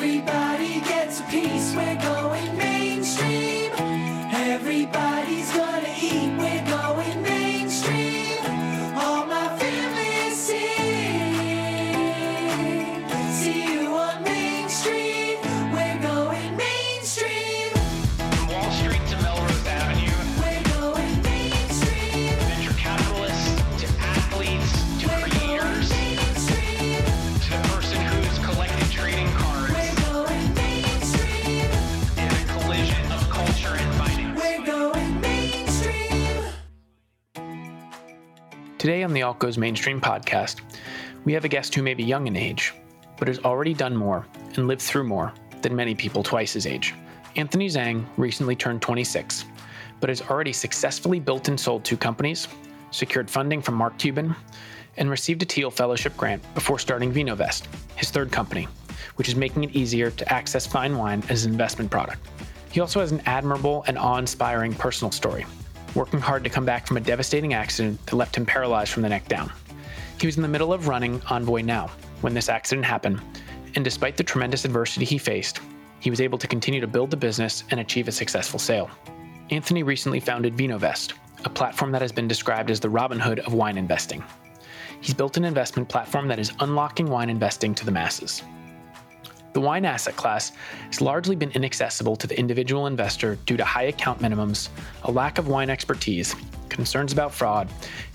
Everybody gets a piece. We're going Today on the Alt Goes Mainstream podcast, we have a guest who may be young in age, but has already done more and lived through more than many people twice his age. Anthony Zhang recently turned 26, but has already successfully built and sold two companies, secured funding from Mark Cuban, and received a Thiel Fellowship grant before starting VinoVest, his third company, which is making it easier to access fine wine as an investment product. He also has an admirable and awe inspiring personal story, working hard to come back from a devastating accident that left him paralyzed from the neck down. He was in the middle of running Envoy Now when this accident happened, and despite the tremendous adversity he faced, he was able to continue to build the business and achieve a successful sale. Anthony recently founded VinoVest, a platform that has been described as the Robinhood of wine investing. He's built an investment platform that is unlocking wine investing to the masses. The wine asset class has largely been inaccessible to the individual investor due to high account minimums, a lack of wine expertise, concerns about fraud,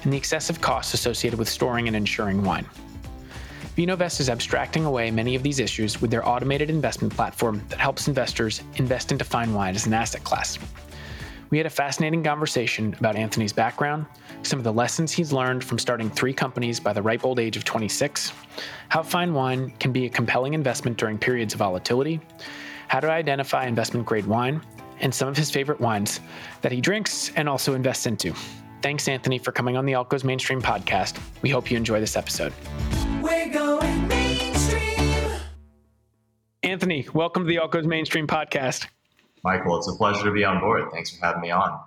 and the excessive costs associated with storing and insuring wine. VinoVest is abstracting away many of these issues with their automated investment platform that helps investors invest into fine wine as an asset class. We had a fascinating conversation about Anthony's background, some of the lessons he's learned from starting three companies by the ripe old age of 26, how fine wine can be a compelling investment during periods of volatility, how to identify investment grade wine, and some of his favorite wines that he drinks and also invests into. Thanks, Anthony, for coming on the Alt Goes Mainstream podcast. We hope you enjoy this episode. We're going mainstream. Anthony, welcome to the Alt Goes Mainstream podcast. Michael, it's a pleasure to be on board. Thanks for having me on.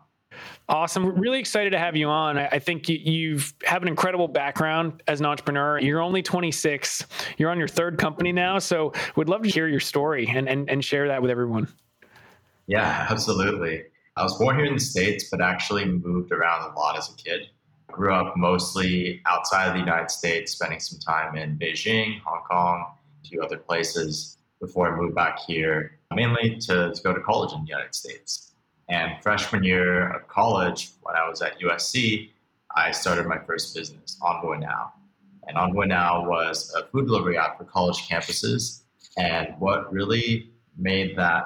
Awesome. Really excited to have you on. I think you, you've have an incredible background as an entrepreneur. You're only 26. You're on your third company now. So we'd love to hear your story and, and, and share that with everyone. Yeah, absolutely. I was born here in the States, but actually moved around a lot as a kid. Grew up mostly outside of the United States, spending some time in Beijing, Hong Kong, a few other places before I moved back here, mainly to, to go to college in the United States. And freshman year of college, when I was at USC, I started my first business, Envoy Now. And Envoy Now was a food delivery app for college campuses. And what really made that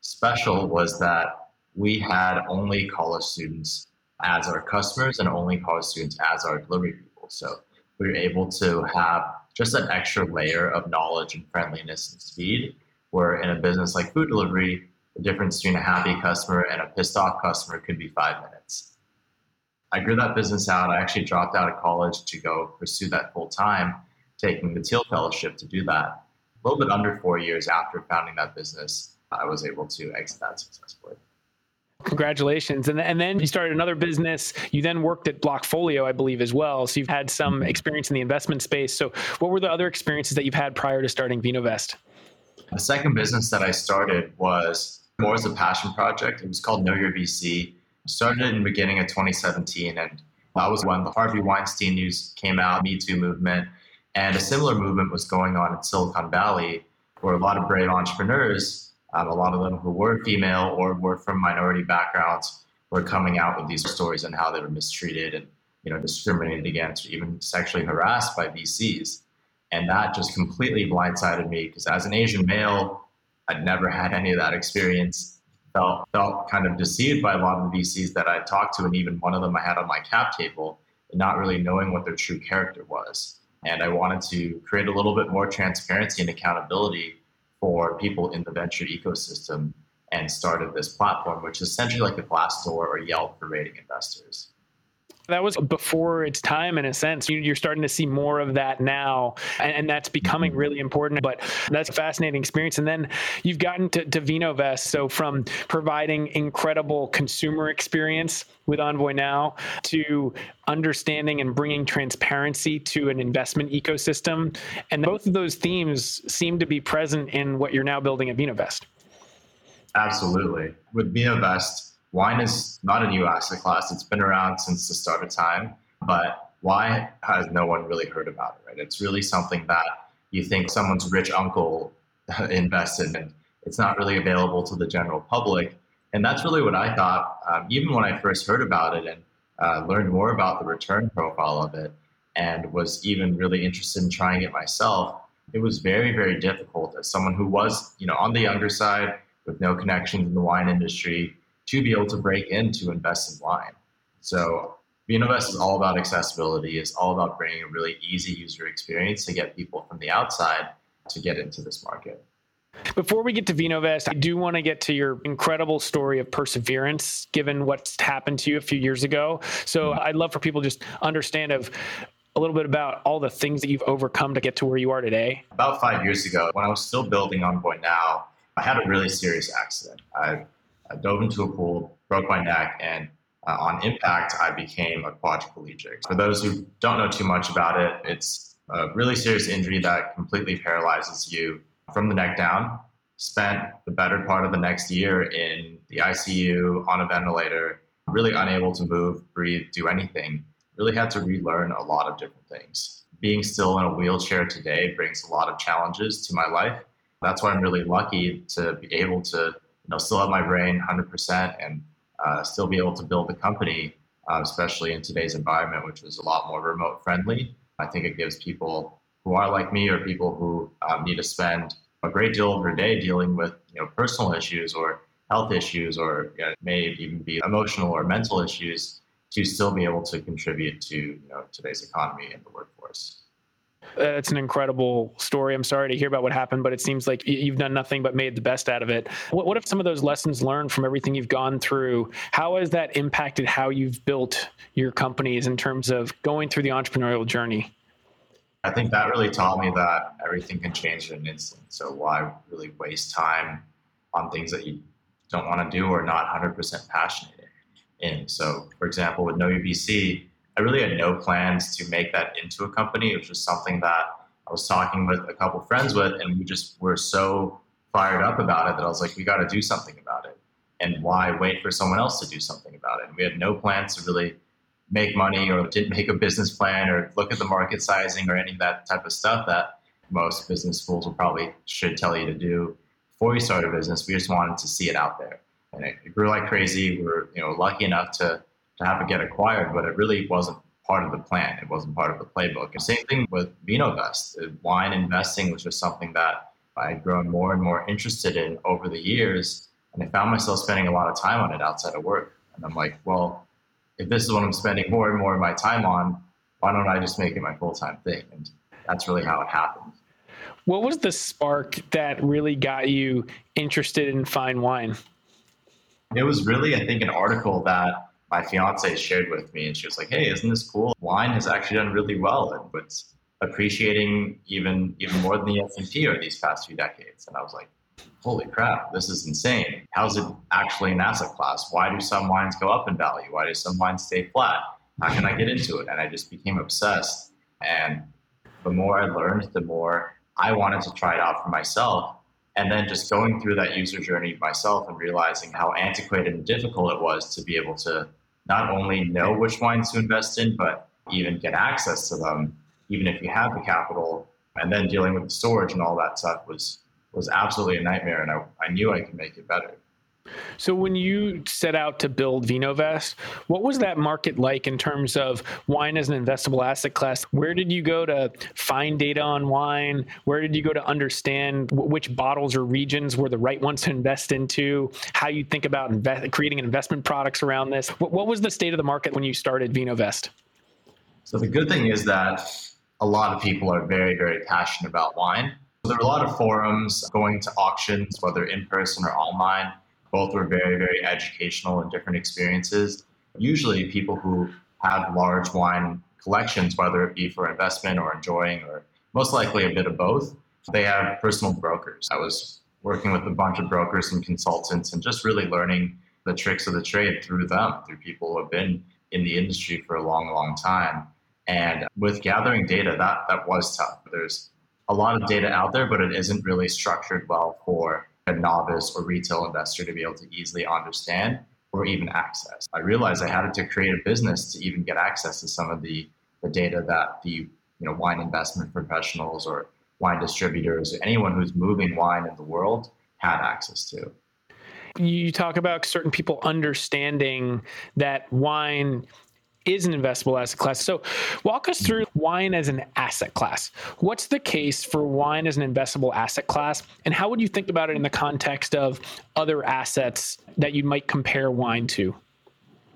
special was that we had only college students as our customers and only college students as our delivery people. So we were able to have just an extra layer of knowledge and friendliness and speed. Where in a business like food delivery, the difference between a happy customer and a pissed off customer could be five minutes. I grew that business out. I actually dropped out of college to go pursue that full time, taking the Thiel Fellowship to do that. A little bit under four years after founding that business, I was able to exit that successfully. Congratulations. And, and then you started another business. You then worked at Blockfolio, I believe, as well. So you've had some mm-hmm. experience in the investment space. So what were the other experiences that you've had prior to starting VinoVest? The second business that I started was more as a passion project. It was called Know Your VC. Started in the beginning of 2017, and that was when the Harvey Weinstein news came out, Me Too movement, and a similar movement was going on in Silicon Valley, where a lot of brave entrepreneurs, um, a lot of them who were female or were from minority backgrounds, were coming out with these stories on how they were mistreated and you know discriminated against, or even sexually harassed by VCs. And that just completely blindsided me because as an Asian male, I'd never had any of that experience. Felt felt kind of deceived by a lot of the VCs that I talked to, and even one of them I had on my cap table, not really knowing what their true character was. And I wanted to create a little bit more transparency and accountability for people in the venture ecosystem, and started this platform, which is essentially like the Glassdoor or Yelp for rating investors. That was before its time, in a sense. You're starting to see more of that now, and, that's becoming mm-hmm. really important. But that's a fascinating experience. And then you've gotten to, to VinoVest. So, from providing incredible consumer experience with Envoy Now to understanding and bringing transparency to an investment ecosystem. And both of those themes seem to be present in what you're now building at VinoVest. Absolutely. With VinoVest, wine is not a new asset class. It's been around since the start of time, but why has no one really heard about it, right? It's really something that you think someone's rich uncle invested in. It's not really available to the general public. And that's really what I thought, um, even when I first heard about it and uh, learned more about the return profile of it, and was even really interested in trying it myself. It was very, very difficult as someone who was, you know, on the younger side with no connections in the wine industry to be able to break in to invest in wine. So VinoVest is all about accessibility. It's all about bringing a really easy user experience to get people from the outside to get into this market. Before we get to VinoVest, I do want to get to your incredible story of perseverance, given what's happened to you a few years ago. So I'd love for people to just understand of a little bit about all the things that you've overcome to get to where you are today. About five years ago, when I was still building Envoy Now, I had a really serious accident. I I dove into a pool, broke my neck, and uh, on impact, I became a quadriplegic. For those who don't know too much about it, it's a really serious injury that completely paralyzes you from the neck down. Spent the better part of the next year in the ICU on a ventilator, really unable to move, breathe, do anything. Really had to relearn a lot of different things. Being still in a wheelchair today brings a lot of challenges to my life. That's why I'm really lucky to be able to know, still have my brain 100% and uh, still be able to build a company, uh, especially in today's environment, which is a lot more remote friendly. I think it gives people who are like me or people who um, need to spend a great deal of their day dealing with you know personal issues or health issues or you know, may even be emotional or mental issues to still be able to contribute to you know today's economy and the workforce. Uh, it's an incredible story. I'm sorry to hear about what happened, but it seems like you've done nothing but made the best out of it. What, what if some of those lessons learned from everything you've gone through, how has that impacted how you've built your companies in terms of going through the entrepreneurial journey? I think that really taught me that everything can change in an instant. So why really waste time on things that you don't want to do or not 100% passionate in? So, for example, with Know Your VC, I really had no plans to make that into a company. It was just something that I was talking with a couple friends with, and we just were so fired up about it that I was like, we got to do something about it. And why wait for someone else to do something about it? And we had no plans to really make money or didn't make a business plan or look at the market sizing or any of that type of stuff that most business schools will probably should tell you to do before you start a business. We just wanted to see it out there. And it grew like crazy. We were, you know, lucky enough to to have it get acquired, but it really wasn't part of the plan. It wasn't part of the playbook. And same thing with VinoVest. Uh, wine investing was just something that I had grown more and more interested in over the years. And I found myself spending a lot of time on it outside of work. And I'm like, well, if this is what I'm spending more and more of my time on, why don't I just make it my full time thing? And that's really how it happened. What was the spark that really got you interested in fine wine? It was really, I think, an article that my fiance shared with me, and she was like, "Hey, isn't this cool? Wine has actually done really well, and it's appreciating even even more than the S and P over these past few decades." And I was like, "Holy crap, this is insane! How's it actually an asset class? Why do some wines go up in value? Why do some wines stay flat? How can I get into it?" And I just became obsessed. And the more I learned, the more I wanted to try it out for myself. And then just going through that user journey myself and realizing how antiquated and difficult it was to be able to not only know which wines to invest in, but even get access to them, even if you have the capital. And then dealing with the storage and all that stuff was was absolutely a nightmare, and I, I knew I could make it better. So when you set out to build VinoVest, what was that market like in terms of wine as an investable asset class? Where did you go to find data on wine? Where did you go to understand which bottles or regions were the right ones to invest into? How you think about invest, creating investment products around this? What, what was the state of the market when you started VinoVest? So the good thing is that a lot of people are very, very passionate about wine. There are a lot of forums going to auctions, whether in person or online both were very, very educational and different experiences. Usually, people who have large wine collections, whether it be for investment or enjoying, or most likely a bit of both. They have personal brokers. I was working with a bunch of brokers and consultants and just really learning the tricks of the trade through them, through people who have been in the industry for a long, long time. And with gathering data, that that was tough. There's a lot of data out there, but it isn't really structured well for a novice or retail investor to be able to easily understand or even access. I realized I had to create a business to even get access to some of the, the data that the you know wine investment professionals or wine distributors or anyone who's moving wine in the world had access to. You talk about certain people understanding that wine is an investable asset class. So, walk us through wine as an asset class. What's the case for wine as an investable asset class? And how would you think about it in the context of other assets that you might compare wine to?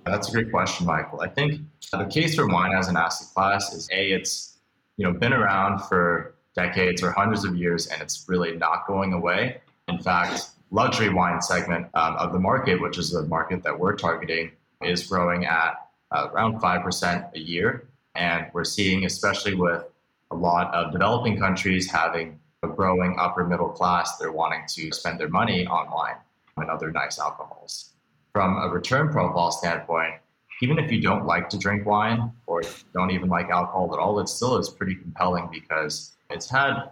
That's a great question, Michael. I think the case for wine as an asset class is A, it's you know been around for decades or hundreds of years and it's really not going away. In fact, luxury wine segment um, of the market, which is the market that we're targeting, is growing at uh, around 5% a year. And we're seeing, especially with a lot of developing countries having a growing upper middle class, they're wanting to spend their money on wine and other nice alcohols. From a return profile standpoint, even if you don't like to drink wine or don't even like alcohol at all, it still is pretty compelling because it's had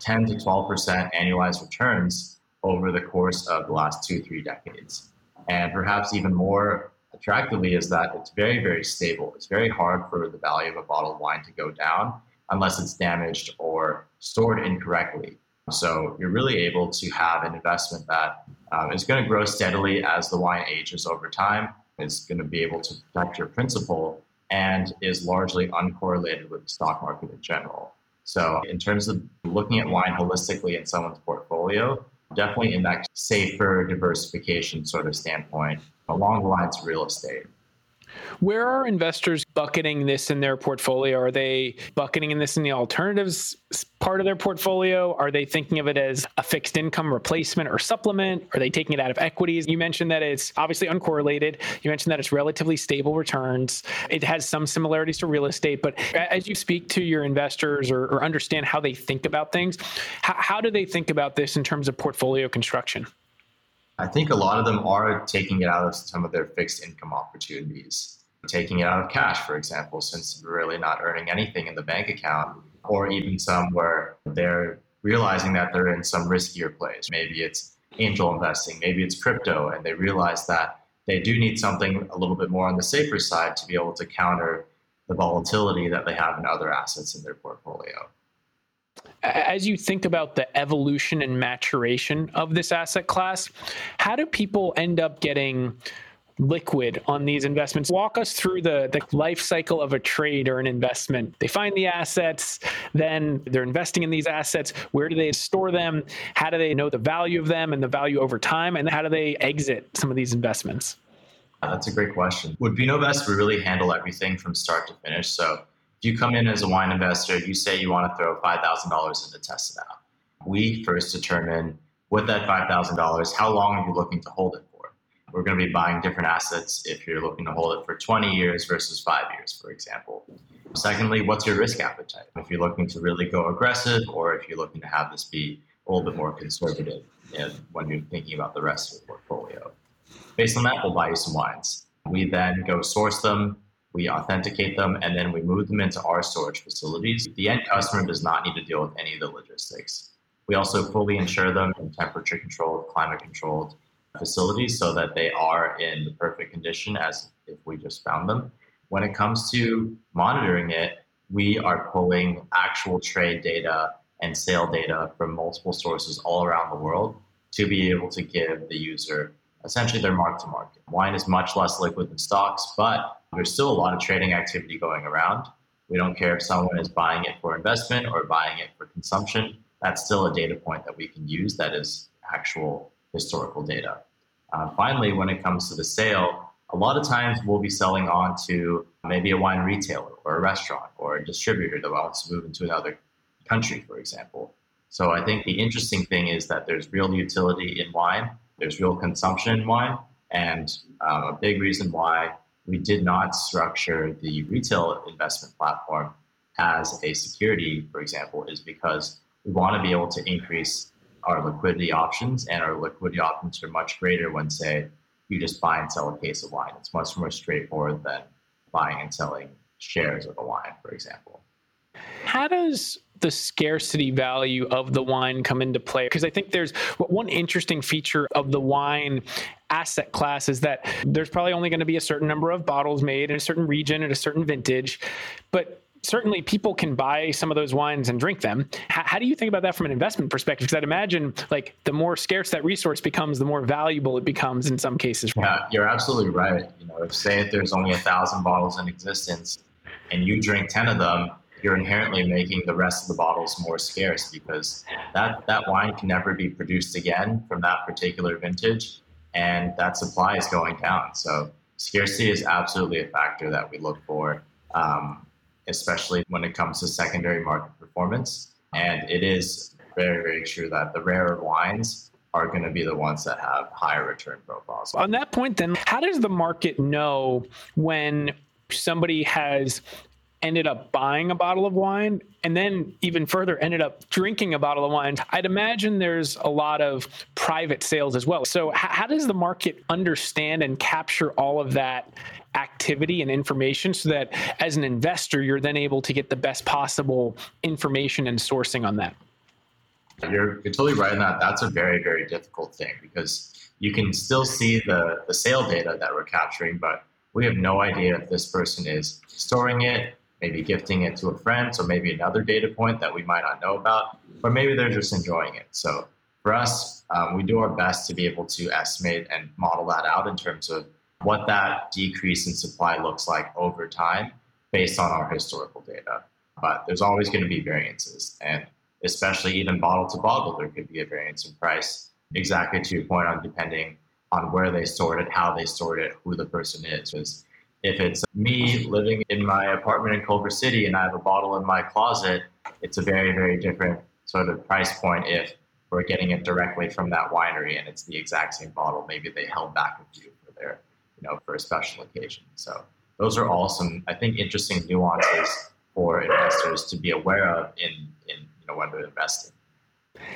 10 to 12% annualized returns over the course of the last two, three decades. And perhaps even more attractively is that it's very, very stable. It's very hard for the value of a bottle of wine to go down unless it's damaged or stored incorrectly. So you're really able to have an investment that um, is going to grow steadily as the wine ages over time. It's going to be able to protect your principal and is largely uncorrelated with the stock market in general. So, in terms of looking at wine holistically in someone's portfolio, definitely in that safer diversification sort of standpoint, along the lines of real estate. Where are investors bucketing this in their portfolio? Are they bucketing in this in the alternatives part of their portfolio? Are they thinking of it as a fixed income replacement or supplement? Are they taking it out of equities? You mentioned that it's obviously uncorrelated. You mentioned that it's relatively stable returns. It has some similarities to real estate, but as you speak to your investors or, or understand how they think about things, how, how do they think about this in terms of portfolio construction? I think a lot of them are taking it out of some of their fixed income opportunities, taking it out of cash, for example, since really not earning anything in the bank account, or even some where they're realizing that they're in some riskier place. Maybe it's angel investing, maybe it's crypto, and they realize that they do need something a little bit more on the safer side to be able to counter the volatility that they have in other assets in their portfolio as you think about the evolution and maturation of this asset class, how do people end up getting liquid on these investments? Walk us through the, the life cycle of a trade or an investment. They find the assets, then they're investing in these assets. Where do they store them? How do they know the value of them and the value over time? And how do they exit some of these investments? Uh, that's a great question. With VinoVest, we really handle everything from start to finish. So you come in as a wine investor, you say you want to throw $5,000 in to test it out. We first determine with that $5,000, how long are you looking to hold it for? We're going to be buying different assets if you're looking to hold it for 20 years versus five years, for example. Secondly, what's your risk appetite? If you're looking to really go aggressive or if you're looking to have this be a little bit more conservative when you're thinking about the rest of your portfolio. Based on that, we'll buy you some wines. We then go source them, we authenticate them, and then we move them into our storage facilities. The end customer does not need to deal with any of the logistics. We also fully insure them in temperature controlled, climate controlled facilities so that they are in the perfect condition as if we just found them. When it comes to monitoring it, we are pulling actual trade data and sale data from multiple sources all around the world to be able to give the user essentially their mark to market. Wine is much less liquid than stocks, but there's still a lot of trading activity going around. We don't care if someone is buying it for investment or buying it for consumption. That's still a data point that we can use that is actual historical data. Uh, finally, when it comes to the sale, a lot of times we'll be selling on to maybe a wine retailer or a restaurant or a distributor that wants to move into another country, for example. So I think the interesting thing is that there's real utility in wine, there's real consumption in wine, and um, a big reason why we did not structure the retail investment platform as a security, for example, is because we want to be able to increase our liquidity options, and our liquidity options are much greater when, say, you just buy and sell a case of wine. It's much more straightforward than buying and selling shares of a wine, for example. How does the scarcity value of the wine come into play? Because I think there's one interesting feature of the wine asset class is that there's probably only going to be a certain number of bottles made in a certain region at a certain vintage. But certainly people can buy some of those wines and drink them. How, how do you think about that from an investment perspective? Because I'd imagine like the more scarce that resource becomes, the more valuable it becomes in some cases. Yeah, you're absolutely right. You know, if say if there's only a thousand bottles in existence and you drink 10 of them, you're inherently making the rest of the bottles more scarce because that, that wine can never be produced again from that particular vintage and that supply is going down. So scarcity is absolutely a factor that we look for. Um, especially when it comes to secondary market performance. And it is very, very true that the rarer wines are going to be the ones that have higher return profiles. On that point, then, how does the market know when somebody has ended up buying a bottle of wine and then even further ended up drinking a bottle of wine i'd imagine there's a lot of private sales as well so how does the market understand and capture all of that activity and information so that as an investor, you're then able to get the best possible information and sourcing on that. You're, you're totally right in that. That's a very, very difficult thing because you can still see the, the sale data that we're capturing, but we have no idea if this person is storing it, maybe gifting it to a friend, so maybe another data point that we might not know about, or maybe they're just enjoying it. So for us, um, we do our best to be able to estimate and model that out in terms of what that decrease in supply looks like over time based on our historical data. But there's always going to be variances. And especially even bottle to bottle, there could be a variance in price, exactly to your point on depending on where they stored it, how they stored it, who the person is. Because if it's me living in my apartment in Culver City and I have a bottle in my closet, it's a very, very different sort of price point if we're getting it directly from that winery and it's the exact same bottle. Maybe they held back a few for their you know, for a special occasion. So those are all some, I think, interesting nuances for investors to be aware of in, in you know, when they're investing.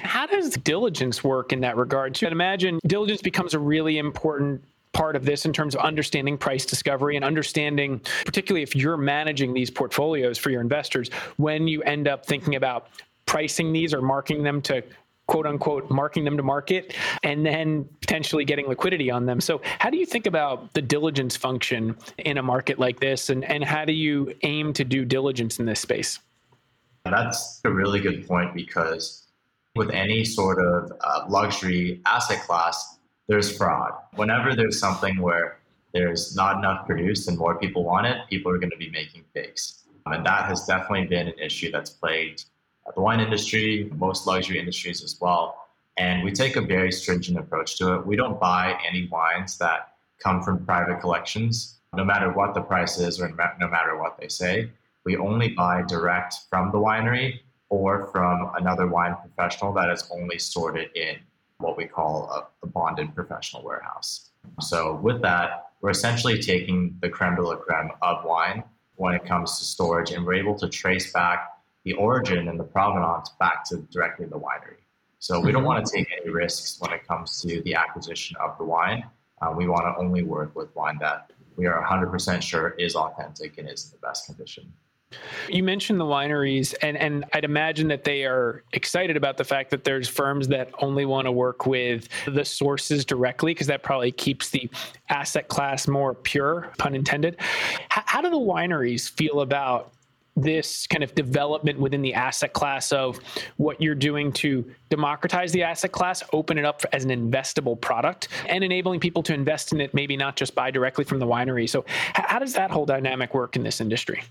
How does diligence work in that regard? So imagine diligence becomes a really important part of this in terms of understanding price discovery and understanding, particularly if you're managing these portfolios for your investors, when you end up thinking about pricing these or marking them to quote unquote marking them to market and then potentially getting liquidity on them. So, how do you think about the diligence function in a market like this, and, and how do you aim to do diligence in this space? That's a really good point because with any sort of uh, luxury asset class, there's fraud. Whenever there's something where there's not enough produced and more people want it, people are going to be making fakes. Um, and that has definitely been an issue that's plagued the wine industry, most luxury industries as well. And we take a very stringent approach to it. We don't buy any wines that come from private collections, no matter what the price is or no matter what they say. We only buy direct from the winery or from another wine professional that is only sorted in what we call a, a bonded professional warehouse. So, with that, we're essentially taking the creme de la creme of wine when it comes to storage, and we're able to trace back the origin and the provenance back to directly the winery. So we don't want to take any risks when it comes to the acquisition of the wine. Uh, we want to only work with wine that we are 100% sure is authentic and is in the best condition. You mentioned the wineries, and, and I'd imagine that they are excited about the fact that there's firms that only want to work with the sources directly, because that probably keeps the asset class more pure, pun intended. How, how do the wineries feel about this kind of development within the asset class of what you're doing to democratize the asset class, open it up as an investable product, and enabling people to invest in it, maybe not just buy directly from the winery. So, how does that whole dynamic work in this industry?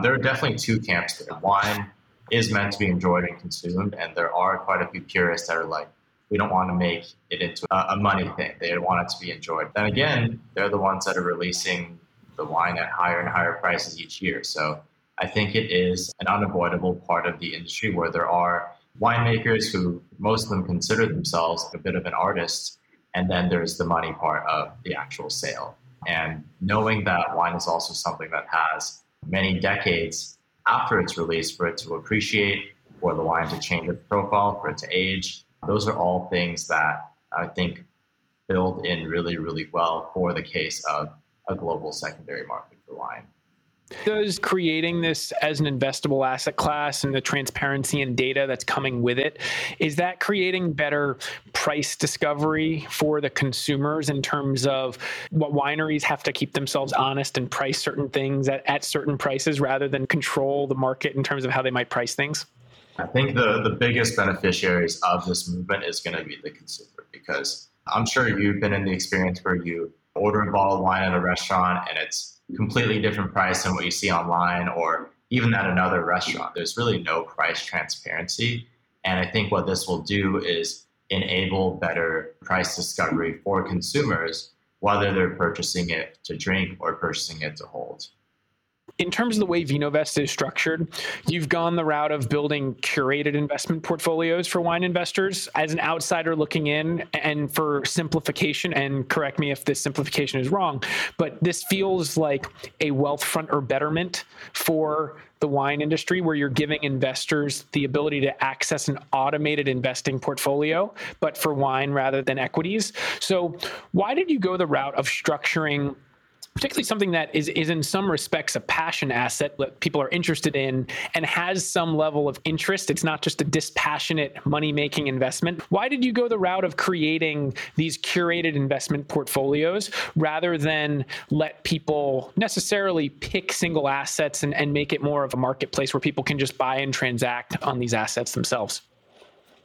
There are definitely two camps there. Wine is meant to be enjoyed and consumed, and there are quite a few purists that are like, we don't want to make it into a money thing. They want it to be enjoyed. Then again, they're the ones that are releasing the wine at higher and higher prices each year. So I think it is an unavoidable part of the industry where there are winemakers who most of them consider themselves a bit of an artist, and then there's the money part of the actual sale. And knowing that wine is also something that has many decades after its release for it to appreciate, for the wine to change its profile, for it to age, those are all things that I think build in really, really well for the case of a global secondary market for wine. Does creating this as an investable asset class and the transparency and data that's coming with it, is that creating better price discovery for the consumers in terms of what wineries have to keep themselves honest and price certain things at, at certain prices rather than control the market in terms of how they might price things? I think the, the biggest beneficiaries of this movement is going to be the consumer because I'm sure you've been in the experience where you order a bottle of wine at a restaurant and it's completely different price than what you see online or even at another restaurant. There's really no price transparency. And I think what this will do is enable better price discovery for consumers, whether they're purchasing it to drink or purchasing it to hold in terms of the way VinoVest is structured, you've gone the route of building curated investment portfolios for wine investors. As an outsider looking in, and for simplification, and correct me if this simplification is wrong, but this feels like a Wealthfront or Betterment for the wine industry where you're giving investors the ability to access an automated investing portfolio, but for wine rather than equities. So, why did you go the route of structuring particularly something that is, is in some respects a passion asset that people are interested in and has some level of interest. It's not just a dispassionate money making investment. Why did you go the route of creating these curated investment portfolios rather than let people necessarily pick single assets and, and make it more of a marketplace where people can just buy and transact on these assets themselves?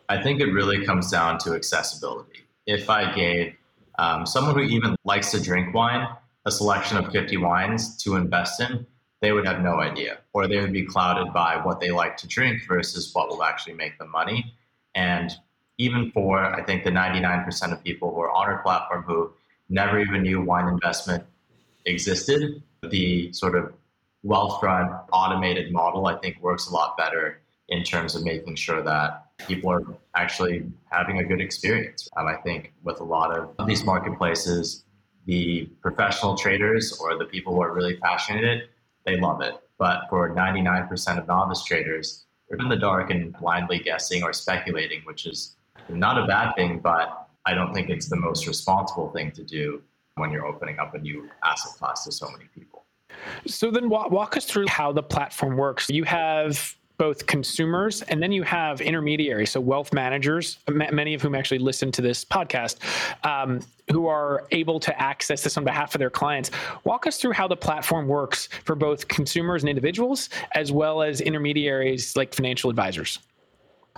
I think it really comes down to accessibility. If I gave um, someone who even likes to drink wine a selection of 50 wines to invest in, they would have no idea, or they would be clouded by what they like to drink versus what will actually make them money. And even for, I think, the 99% of people who are on our platform who never even knew wine investment existed, the sort of Wealthfront automated model, I think, works a lot better in terms of making sure that people are actually having a good experience. Um, I think with a lot of these marketplaces, the professional traders or the people who are really passionate, they love it. But for 99% of novice traders, they're in the dark and blindly guessing or speculating, which is not a bad thing, but I don't think it's the most responsible thing to do when you're opening up a new asset class to so many people. So then walk, walk us through how the platform works. You have both consumers and then you have intermediaries, so wealth managers, many of whom actually listen to this podcast, um, who are able to access this on behalf of their clients. Walk us through how the platform works for both consumers and individuals, as well as intermediaries like financial advisors.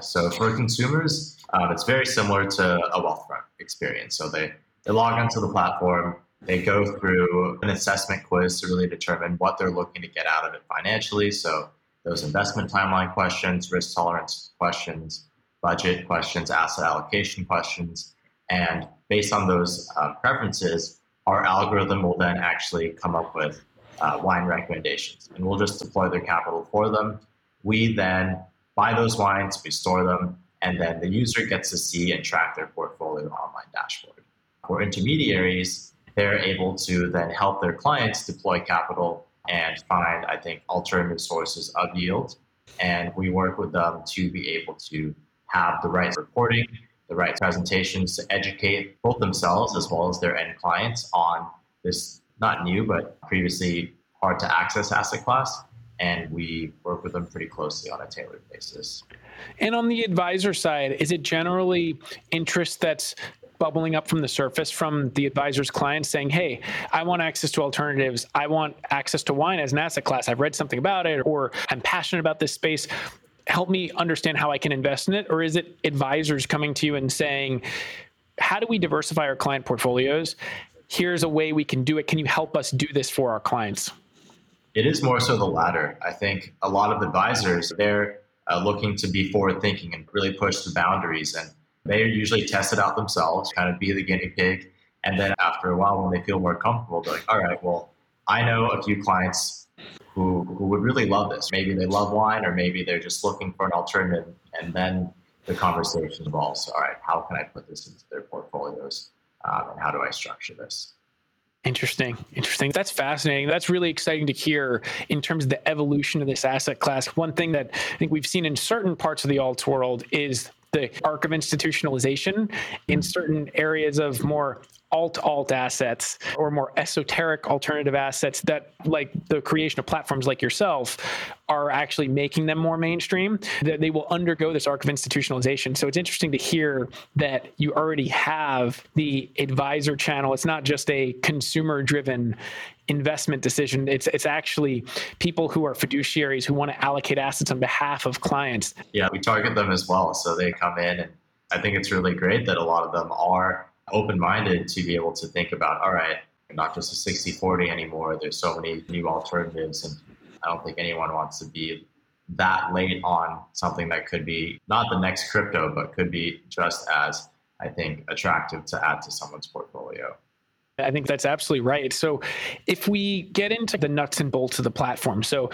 So for consumers, um, it's very similar to a Wealthfront experience. So they, they log onto the platform, they go through an assessment quiz to really determine what they're looking to get out of it financially. So those investment timeline questions, risk tolerance questions, budget questions, asset allocation questions. And based on those uh, preferences, our algorithm will then actually come up with uh, wine recommendations. And we'll just deploy their capital for them. We then buy those wines, we store them, and then the user gets to see and track their portfolio online dashboard. For intermediaries, they're able to then help their clients deploy capital and find, I think, alternative sources of yield. And we work with them to be able to have the right reporting, the right presentations to educate both themselves as well as their end clients on this not new, but previously hard to access asset class. And we work with them pretty closely on a tailored basis. And on the advisor side, is it generally interest that's bubbling up from the surface from the advisor's clients saying, Hey, I want access to alternatives. I want access to wine as an asset class. I've read something about it, or I'm passionate about this space. Help me understand how I can invest in it. Or is it advisors coming to you and saying, How do we diversify our client portfolios? Here's a way we can do it. Can you help us do this for our clients? It is more so the latter. I think a lot of advisors, they're uh, looking to be forward thinking and really push the boundaries. And they usually test it out themselves, kind of be the guinea pig. And then after a while, when they feel more comfortable, they're like, all right, well, I know a few clients who, who would really love this. Maybe they love wine, or maybe they're just looking for an alternative. And then the conversation evolves. All right, how can I put this into their portfolios? Um, and how do I structure this? Interesting. Interesting. That's fascinating. That's really exciting to hear in terms of the evolution of this asset class. One thing that I think we've seen in certain parts of the alts world is the arc of institutionalization in certain areas of more alt alt assets or more esoteric alternative assets that like the creation of platforms like yourself are actually making them more mainstream that they will undergo this arc of institutionalization. So it's interesting to hear that you already have the advisor channel. It's not just a consumer driven investment decision. It's it's actually people who are fiduciaries who want to allocate assets on behalf of clients. Yeah, we target them as well. So they come in, and I think it's really great that a lot of them are open minded to be able to think about, all right, not just a 60 40 anymore. There's so many new alternatives, and I don't think anyone wants to be that late on something that could be not the next crypto, but could be just as, I think, attractive to add to someone's portfolio. I think that's absolutely right. So, if we get into the nuts and bolts of the platform, so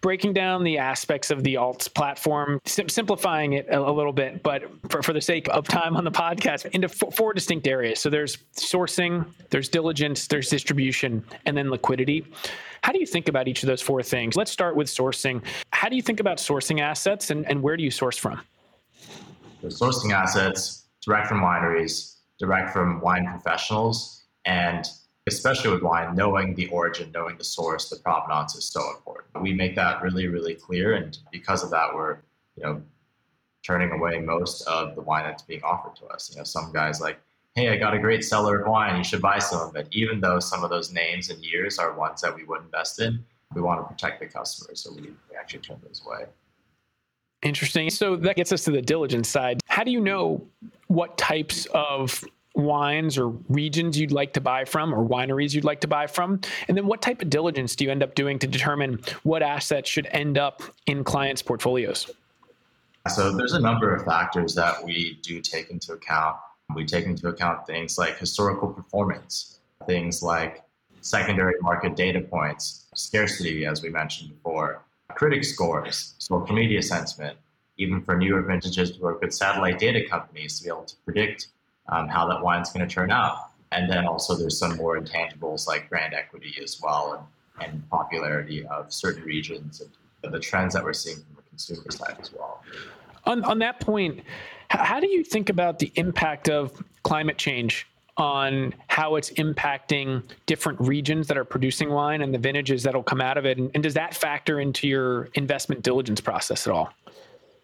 breaking down the aspects of the alts platform, sim- simplifying it a, a little bit, but for, for the sake of time on the podcast, into f- four distinct areas. So, there's sourcing, there's diligence, there's distribution, and then liquidity. How do you think about each of those four things? Let's start with sourcing. How do you think about sourcing assets and, and where do you source from? They're sourcing assets direct from wineries, direct from wine professionals, and especially with wine, knowing the origin, knowing the source, the provenance is so important. We make that really, really clear, and because of that, we're you know turning away most of the wine that's being offered to us. You know, some guys like, hey, I got a great cellar of wine, you should buy some of it. Even though some of those names and years are ones that we would invest in, we want to protect the customers, so we, we actually turn those away. Interesting. So that gets us to the diligence side. How do you know what types of wines or regions you'd like to buy from or wineries you'd like to buy from? And then what type of diligence do you end up doing to determine what assets should end up in clients' portfolios? So there's a number of factors that we do take into account. We take into account things like historical performance, things like secondary market data points, scarcity, as we mentioned before, critic scores, social media sentiment, even for newer vintages, we work with satellite data companies to be able to predict um, how that wine's going to turn out. And then also there's some more intangibles like brand equity as well and, and popularity of certain regions and the trends that we're seeing from the consumer side as well. On, on that point, how do you think about the impact of climate change on how it's impacting different regions that are producing wine and the vintages that'll come out of it? And, and does that factor into your investment diligence process at all?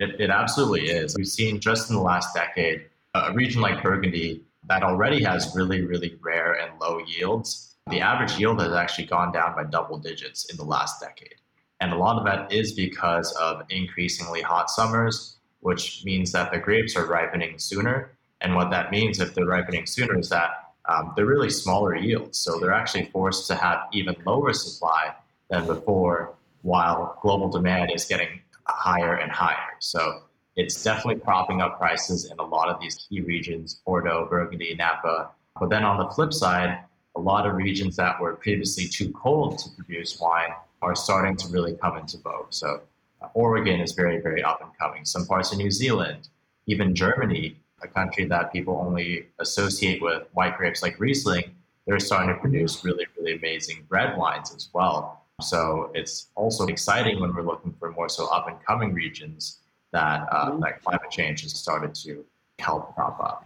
It, it absolutely is. We've seen just in the last decade a region like Burgundy that already has really, really rare and low yields. The average yield has actually gone down by double digits in the last decade. And a lot of that is because of increasingly hot summers, which means that the grapes are ripening sooner. And what that means, if they're ripening sooner, is that um, they're really smaller yields. So they're actually forced to have even lower supply than before, while global demand is getting higher and higher. So it's definitely propping up prices in a lot of these key regions Bordeaux, Burgundy, Napa. But then on the flip side, a lot of regions that were previously too cold to produce wine are starting to really come into vogue. So uh, Oregon is very, very up and coming. Some parts of New Zealand, even Germany, a country that people only associate with white grapes like Riesling, they're starting to produce really, really amazing red wines as well. So it's also exciting when we're looking for more so up and coming regions that uh, that climate change has started to help prop up.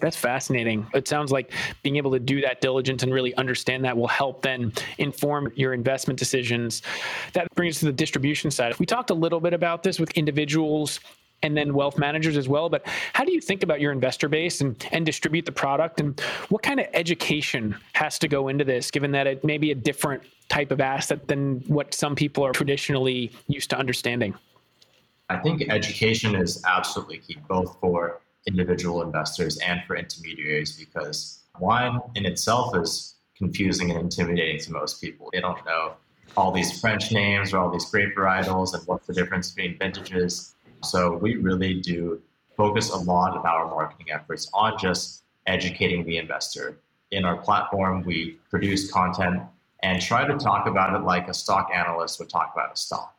That's fascinating. It sounds like being able to do that diligence and really understand that will help then inform your investment decisions. That brings us to the distribution side. We talked a little bit about this with individuals and then wealth managers as well. But how do you think about your investor base and, and distribute the product? And what kind of education has to go into this, given that it may be a different type of asset than what some people are traditionally used to understanding? I think education is absolutely key, both for individual investors and for intermediaries, because wine in itself is confusing and intimidating to most people. They don't know all these French names or all these grape varietals and what's the difference between vintages. So we really do focus a lot of our marketing efforts on just educating the investor. In our platform, we produce content and try to talk about it like a stock analyst would talk about a stock.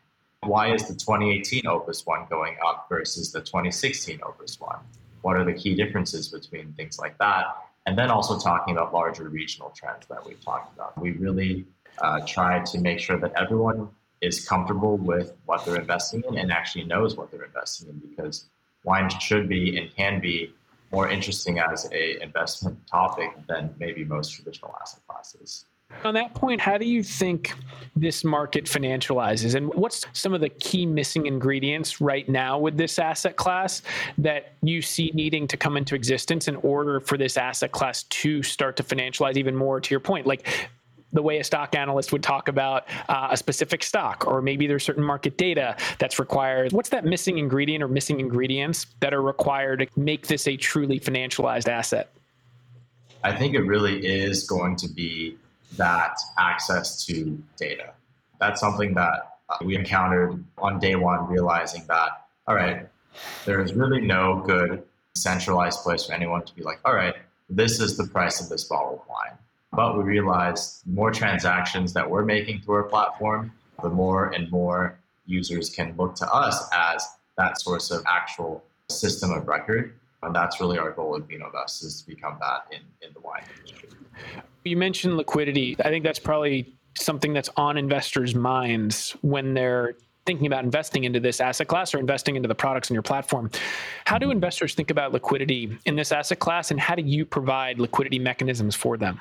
Why is the 2018 Opus One going up versus the 2016 Opus One? What are the key differences between things like that? and then also talking about larger regional trends that we've talked about. We really uh, try to make sure that everyone is comfortable with what they're investing in and actually knows what they're investing in because wine should be and can be more interesting as a investment topic than maybe most traditional asset classes. On that point, how do you think this market financializes? And what's some of the key missing ingredients right now with this asset class that you see needing to come into existence in order for this asset class to start to financialize even more to your point? Like the way a stock analyst would talk about uh, a specific stock, or maybe there's certain market data that's required. What's that missing ingredient or missing ingredients that are required to make this a truly financialized asset? I think it really is going to be that access to data. That's something that uh, we encountered on day one, realizing that, all right, there's really no good centralized place for anyone to be like, all right, this is the price of this bottle of wine. But we realized more transactions that we're making through our platform, the more and more users can look to us as that source of actual system of record. And that's really our goal at Vinovest is to become that in, in the wine industry. You mentioned liquidity. I think that's probably something that's on investors' minds when they're thinking about investing into this asset class or investing into the products in your platform. How do investors think about liquidity in this asset class, and how do you provide liquidity mechanisms for them?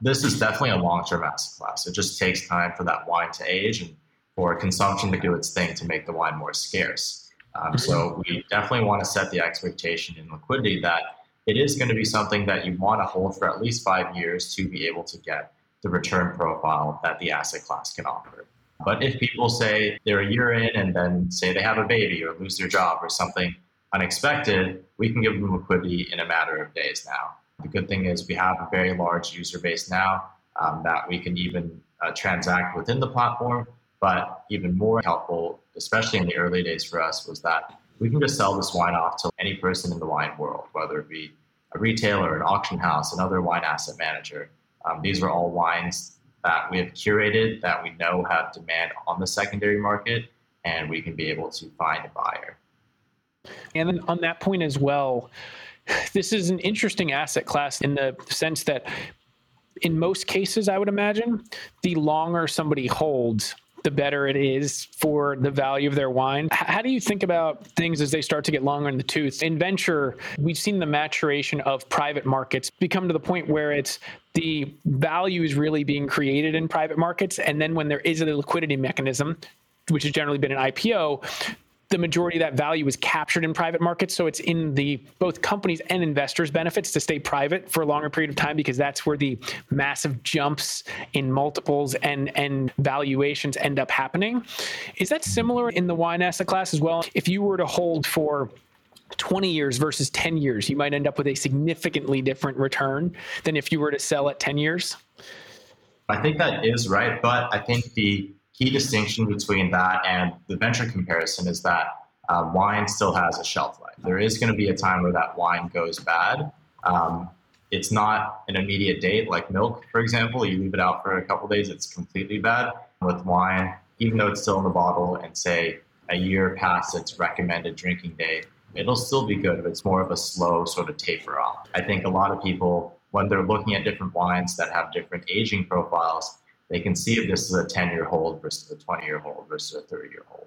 This is definitely a long term asset class. It just takes time for that wine to age and for consumption to do its thing to make the wine more scarce. Um, so we definitely want to set the expectation in liquidity that it is going to be something that you want to hold for at least five years to be able to get the return profile that the asset class can offer. But if people say they're a year in and then say they have a baby or lose their job or something unexpected, we can give them liquidity in a matter of days now. The good thing is we have a very large user base now um, that we can even uh, transact within the platform. But even more helpful, especially in the early days for us, was that we can just sell this wine off to any person in the wine world, whether it be a retailer, an auction house, another wine asset manager. Um, these are all wines that we have curated that we know have demand on the secondary market, and we can be able to find a buyer. And then on that point as well, this is an interesting asset class in the sense that in most cases, I would imagine, the longer somebody holds, the better it is for the value of their wine. How do you think about things as they start to get longer in the tooth? In venture, we've seen the maturation of private markets become to the point where it's the value is really being created in private markets. And then when there is a liquidity mechanism, which has generally been an IPO, the majority of that value is captured in private markets. So it's in the both companies and investors' benefits to stay private for a longer period of time because that's where the massive jumps in multiples and, and valuations end up happening. Is that similar in the wine asset class as well? If you were to hold for 20 years versus 10 years, you might end up with a significantly different return than if you were to sell at 10 years. I think that is right, but I think the key distinction between that and the venture comparison is that uh, wine still has a shelf life. There is going to be a time where that wine goes bad. Um, it's not an immediate date like milk, for example. You leave it out for a couple days, it's completely bad. With wine, even though it's still in the bottle and say a year past its recommended drinking date, it'll still be good, but it's more of a slow sort of taper off. I think a lot of people, when they're looking at different wines that have different aging profiles, they can see if this is a 10 year hold versus a 20 year hold versus a 30 year hold.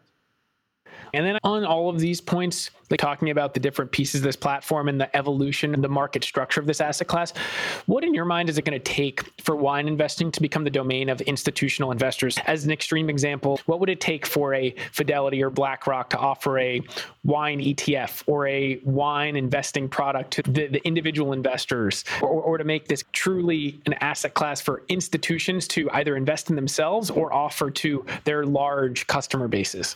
And then on all of these points, like talking about the different pieces of this platform and the evolution and the market structure of this asset class, what in your mind is it going to take for wine investing to become the domain of institutional investors? As an extreme example, what would it take for a Fidelity or BlackRock to offer a wine ETF or a wine investing product to the, the individual investors, or, or to make this truly an asset class for institutions to either invest in themselves or offer to their large customer bases?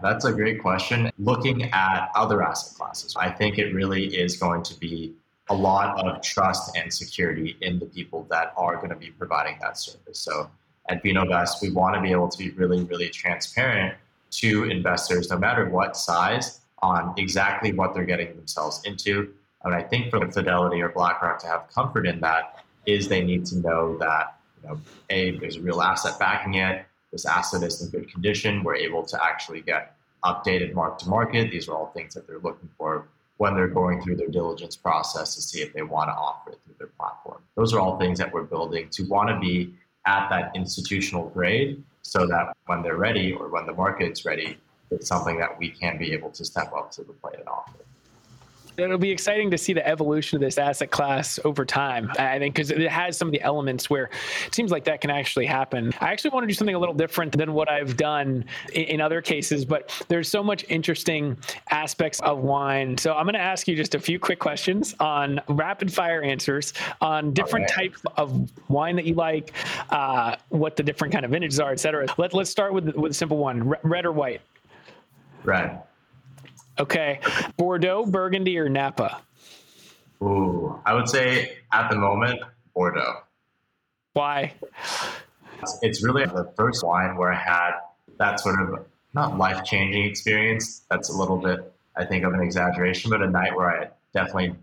That's a great question. Looking at other asset classes, I think it really is going to be a lot of trust and security in the people that are going to be providing that service. So at Vinovest, we want to be able to be really, really transparent to investors, no matter what size, on exactly what they're getting themselves into. And I think for Fidelity or BlackRock to have comfort in that is they need to know that, you know, A, there's a real asset backing it, this asset is in good condition. We're able to actually get updated mark to market. These are all things that they're looking for when they're going through their diligence process to see if they want to offer it through their platform. Those are all things that we're building to want to be at that institutional grade so that when they're ready or when the market's ready, it's something that we can be able to step up to the plate and offer. It'll be exciting to see the evolution of this asset class over time. I think because it has some of the elements where it seems like that can actually happen. I actually want to do something a little different than what I've done in, in other cases, but there's so much interesting aspects of wine. So I'm going to ask you just a few quick questions on rapid fire answers on different Okay. types of wine that you like, uh, what the different kind of vintages are, et cetera. Let, let's start with, with a simple one Re- red or white. Red. Okay. Bordeaux, Burgundy, or Napa? Ooh, I would say at the moment, Bordeaux. Why? It's- really the first wine where I had that sort of not life changing experience. That's a little bit, I think, of an exaggeration, but a night where I definitely,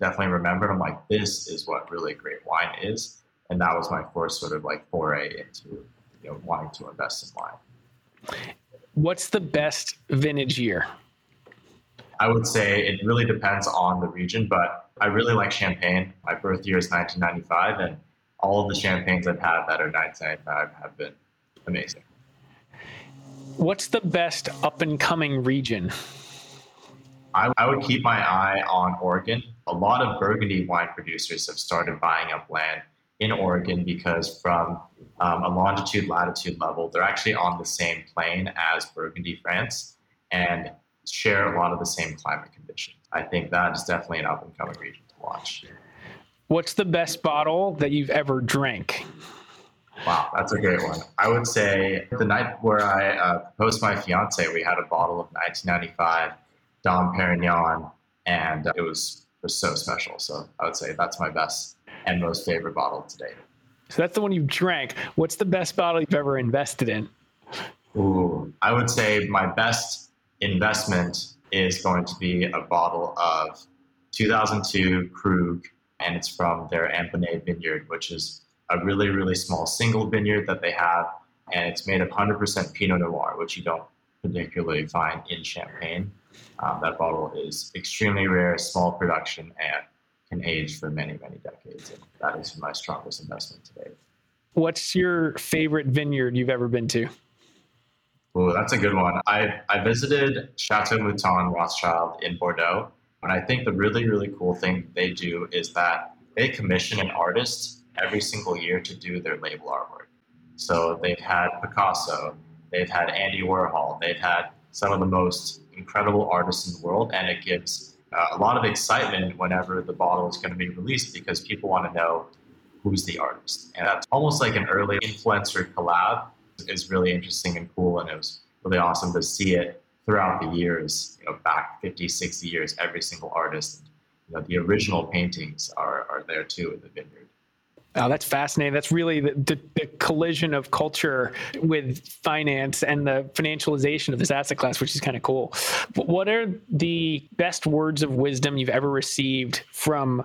definitely remembered. I'm like, this is what really great wine is, and that was my first sort of like foray into, you know, wanting to invest in wine. What's the best vintage year? I would say it really depends on the region, but I really like champagne. My birth year is 1995, and all of the champagnes I've had that are 1995 have been amazing. What's the best up and coming region? I, I would keep my eye on Oregon. A lot of Burgundy wine producers have started buying up land in Oregon because, from um, a longitude latitude level, they're actually on the same plane as Burgundy, France, and share a lot of the same climate conditions. I think that is definitely an up and coming region to watch. What's the best bottle that you've ever drank? Wow, that's a great one. I would say the night where I uh, proposed my fiance, we had a bottle of 1995 Dom Perignon, and it was was so special. So I would say that's my best and most favorite bottle to date. So that's the one you've drank. What's the best bottle you've ever invested in? Ooh, I would say my best investment is going to be a bottle of 2002 Krug, and it's from their Ambonnay vineyard, which is a really, really small single vineyard that they have, and it's made of 100% Pinot Noir, which you don't particularly find in Champagne. Um, that bottle is extremely rare, small production, and can age for many, many decades. And that is my strongest investment today. What's your favorite vineyard you've ever been to? Oh, that's a good one. I, I visited Chateau Mouton Rothschild in Bordeaux. And I think the really, really cool thing they do is that they commission an artist every single year to do their label artwork. So they've had Picasso, they've had Andy Warhol, they've had some of the most incredible artists in the world. And it gives uh, a lot of excitement whenever the bottle is going to be released because people want to know who's the artist. And that's almost like an early influencer collab is really interesting and cool. And it was really awesome to see it throughout the years, you know, back 50, 60 years, every single artist. You know, the original paintings are, are there too in the vineyard. Oh, that's fascinating. That's really the, the, the collision of culture with finance and the financialization of this asset class, which is kind of cool. What are the best words of wisdom you've ever received from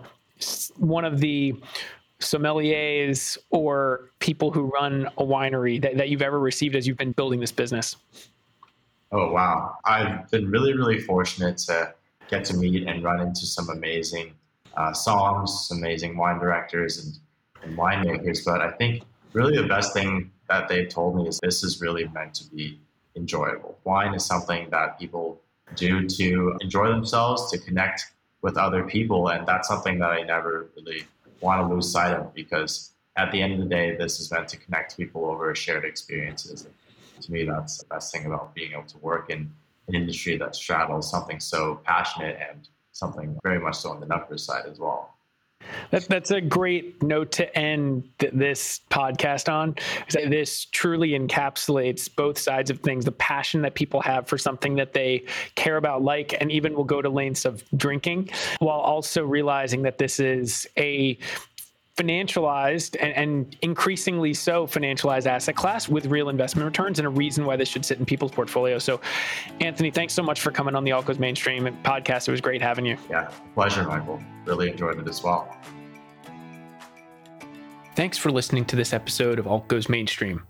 one of the sommeliers or people who run a winery that, that you've ever received as you've been building this business? Oh, wow. I've been really, really fortunate to get to meet and run into some amazing uh, amazing wine directors and, and winemakers. But I think really the best thing that they've told me is this is really meant to be enjoyable. Wine is something that people do to enjoy themselves, to connect with other people. And that's something that I never really want to lose sight of because at the end of the day, this is meant to connect people over shared experiences. And to me, that's the best thing about being able to work in an industry that straddles something so passionate and something very much so on the numbers side as well. That, that's a great note to end th- this podcast on. This truly encapsulates both sides of things the passion that people have for something that they care about, like, and even will go to lengths of drinking, while also realizing that this is a financialized and, and increasingly so financialized asset class with real investment returns and a reason why this should sit in people's portfolio. So, Anthony, thanks so much for coming on the Alt Goes Mainstream podcast. It was great having you. Yeah, pleasure, Michael. Really enjoyed it as well. Thanks for listening to this episode of Alt Goes Mainstream.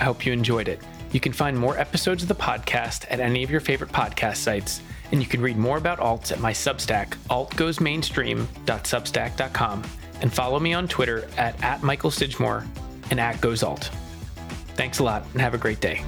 I hope you enjoyed it. You can find more episodes of the podcast at any of your favorite podcast sites, And you can read more about alts at my Substack, altgoesmainstream.substack.com, and follow me on Twitter at, at Michael Sidgmore and at GoesAlt. Thanks a lot and have a great day.